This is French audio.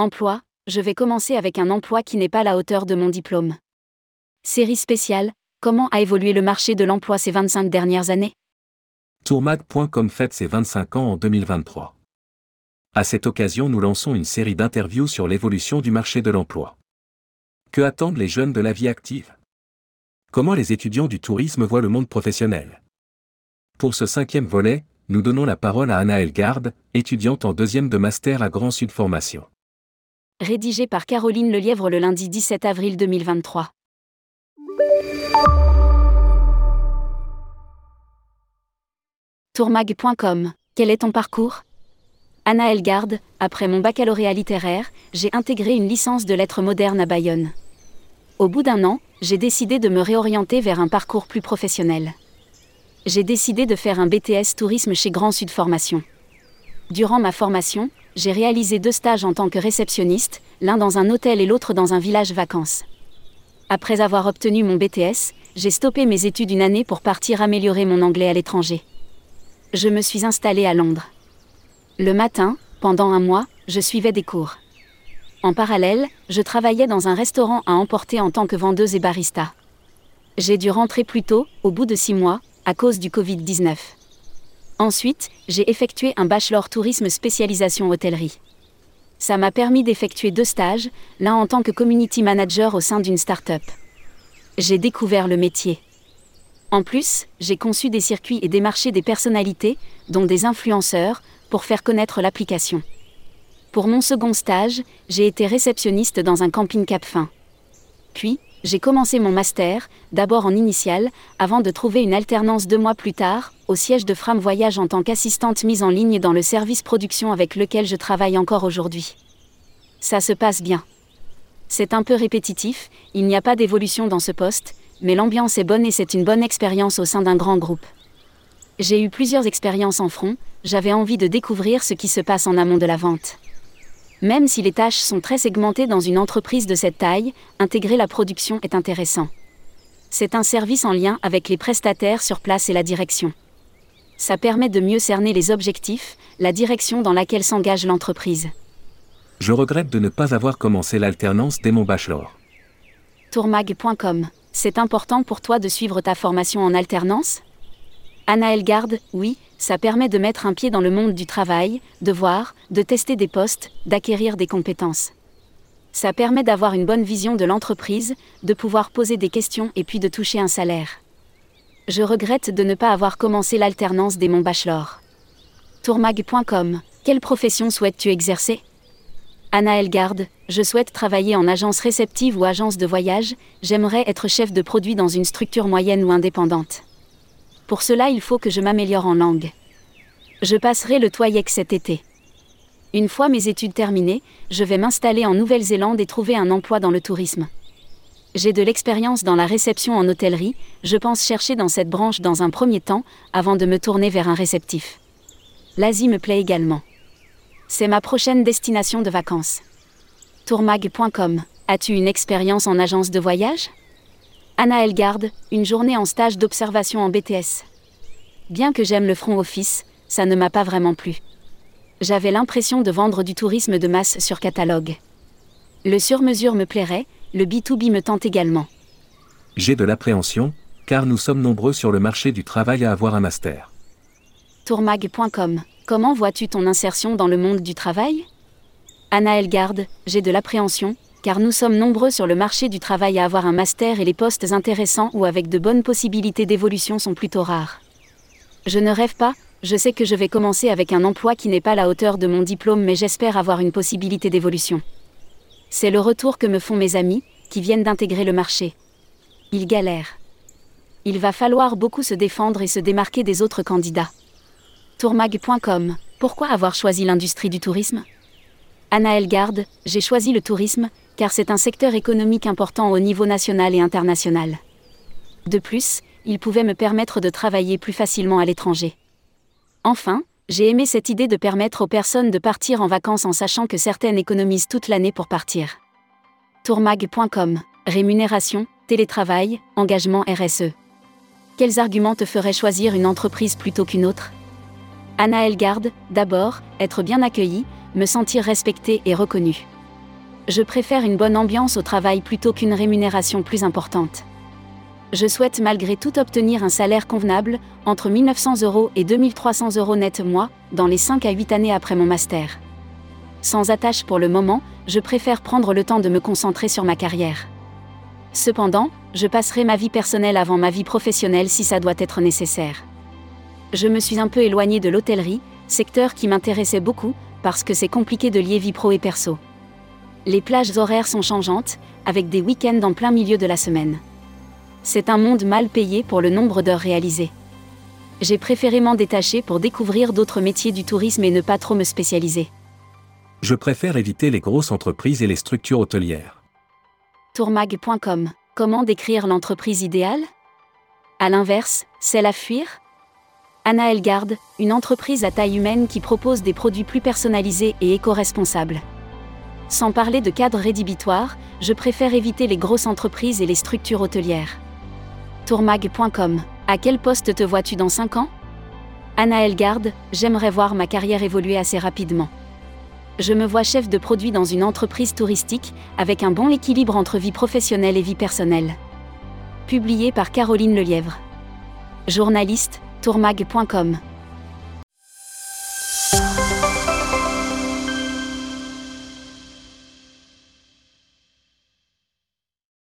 Emploi, je vais commencer avec un emploi qui n'est pas la hauteur de mon diplôme. Série spéciale, comment a évolué le marché de l'emploi ces 25 dernières années? Tourmag.com fête ses 25 ans en 2023. À cette occasion, nous lançons une série d'interviews sur l'évolution du marché de l'emploi. Que attendent les jeunes de la vie active? Comment les étudiants du tourisme voient le monde professionnel? Pour ce cinquième volet, nous donnons la parole à Anna Elgarde, étudiante en deuxième de master à Grand Sud Formation. Rédigé par Caroline Lelièvre le lundi 17 avril 2023. Tourmag.com Quel est ton parcours? Anna Elgarde, après mon baccalauréat littéraire, j'ai intégré une licence de lettres modernes à Bayonne. Au bout d'un an, j'ai décidé de me réorienter vers un parcours plus professionnel. J'ai décidé de faire un BTS tourisme chez Grand Sud Formation. Durant ma formation, j'ai réalisé deux stages en tant que réceptionniste, l'un dans un hôtel et l'autre dans un village vacances. Après avoir obtenu mon BTS, j'ai stoppé mes études une année pour partir améliorer mon anglais à l'étranger. Je me suis installée à Londres. Le matin, pendant un mois, je suivais des cours. En parallèle, je travaillais dans un restaurant à emporter en tant que vendeuse et barista. J'ai dû rentrer plus tôt, au bout de six mois, à cause du Covid-19. Ensuite, j'ai effectué un bachelor tourisme spécialisation hôtellerie. Ça m'a permis d'effectuer deux stages, l'un en tant que community manager au sein d'une start-up. J'ai découvert le métier. En plus, j'ai conçu des circuits et démarché des personnalités, dont des influenceurs, pour faire connaître l'application. Pour mon second stage, j'ai été réceptionniste dans un camping Cap Fin. Puis, j'ai commencé mon master, d'abord en initial, avant de trouver une alternance deux mois plus tard, au siège de Fram Voyage en tant qu'assistante mise en ligne dans le service production avec lequel je travaille encore aujourd'hui. Ça se passe bien. C'est un peu répétitif, il n'y a pas d'évolution dans ce poste, mais l'ambiance est bonne et c'est une bonne expérience au sein d'un grand groupe. J'ai eu plusieurs expériences en front, j'avais envie de découvrir ce qui se passe en amont de la vente. Même si les tâches sont très segmentées dans une entreprise de cette taille, intégrer la production est intéressant. C'est un service en lien avec les prestataires sur place et la direction. Ça permet de mieux cerner les objectifs, la direction dans laquelle s'engage l'entreprise. Je regrette de ne pas avoir commencé l'alternance dès mon bachelor. Tourmag.com c'est important pour toi de suivre ta formation en alternance? Anna Elgarde, oui, ça permet de mettre un pied dans le monde du travail, de voir, de tester des postes, d'acquérir des compétences. Ça permet d'avoir une bonne vision de l'entreprise, de pouvoir poser des questions et puis de toucher un salaire. Je regrette de ne pas avoir commencé l'alternance dès mon bachelor. Tourmag.com Quelle profession souhaites-tu exercer? Anna Elgarde, je souhaite travailler en agence réceptive ou agence de voyage, j'aimerais être chef de produit dans une structure moyenne ou indépendante. Pour cela, il faut que je m'améliore en langue. Je passerai le TOEIC cet été. Une fois mes études terminées, je vais m'installer en Nouvelle-Zélande et trouver un emploi dans le tourisme. J'ai de l'expérience dans la réception en hôtellerie, je pense chercher dans cette branche dans un premier temps, avant de me tourner vers un réceptif. L'Asie me plaît également. C'est ma prochaine destination de vacances. Tourmag.com. As-tu une expérience en agence de voyage? Anna Elgarde, une journée en stage d'observation en BTS. Bien que j'aime le front office, ça ne m'a pas vraiment plu. J'avais l'impression de vendre du tourisme de masse sur catalogue. Le sur-mesure me plairait, le B2B me tente également. J'ai de l'appréhension, car nous sommes nombreux sur le marché du travail à avoir un master. Tourmag.com Comment vois-tu ton insertion dans le monde du travail? Anna Elgarde, j'ai de l'appréhension, car nous sommes nombreux sur le marché du travail à avoir un master et les postes intéressants ou avec de bonnes possibilités d'évolution sont plutôt rares. Je ne rêve pas, je sais que je vais commencer avec un emploi qui n'est pas à la hauteur de mon diplôme mais j'espère avoir une possibilité d'évolution. C'est le retour que me font mes amis, qui viennent d'intégrer le marché. Ils galèrent. Il va falloir beaucoup se défendre et se démarquer des autres candidats. Tourmag.com Pourquoi avoir choisi l'industrie du tourisme? Anna Elgarde, j'ai choisi le tourisme, car c'est un secteur économique important au niveau national et international. De plus, il pouvait me permettre de travailler plus facilement à l'étranger. Enfin, j'ai aimé cette idée de permettre aux personnes de partir en vacances en sachant que certaines économisent toute l'année pour partir. Tourmag.com Rémunération, télétravail, engagement RSE. Quels arguments te feraient choisir une entreprise plutôt qu'une autre? Anna Elgarde, d'abord, être bien accueillie, me sentir respectée et reconnue. Je préfère une bonne ambiance au travail plutôt qu'une rémunération plus importante. Je souhaite malgré tout obtenir un salaire convenable, entre 1900 euros et 2300 euros net mois, dans les 5 à 8 années après mon master. Sans attache pour le moment, je préfère prendre le temps de me concentrer sur ma carrière. Cependant, je passerai ma vie personnelle avant ma vie professionnelle si ça doit être nécessaire. Je me suis un peu éloignée de l'hôtellerie, secteur qui m'intéressait beaucoup, parce que c'est compliqué de lier vie pro et perso. Les plages horaires sont changeantes, avec des week-ends en plein milieu de la semaine. C'est un monde mal payé pour le nombre d'heures réalisées. J'ai préféré m'en détacher pour découvrir d'autres métiers du tourisme et ne pas trop me spécialiser. Je préfère éviter les grosses entreprises et les structures hôtelières. Tourmag.com Comment décrire l'entreprise idéale? À l'inverse, celle à fuir Anna Elgard, une entreprise à taille humaine qui propose des produits plus personnalisés et éco-responsables. Sans parler de cadre rédhibitoire, je préfère éviter les grosses entreprises et les structures hôtelières. Tourmag.com À quel poste te vois-tu dans 5 ans? Anna Elgard, j'aimerais voir ma carrière évoluer assez rapidement. Je me vois chef de produit dans une entreprise touristique, avec un bon équilibre entre vie professionnelle et vie personnelle. Publié par Caroline Lelièvre. Journaliste, tourmag.com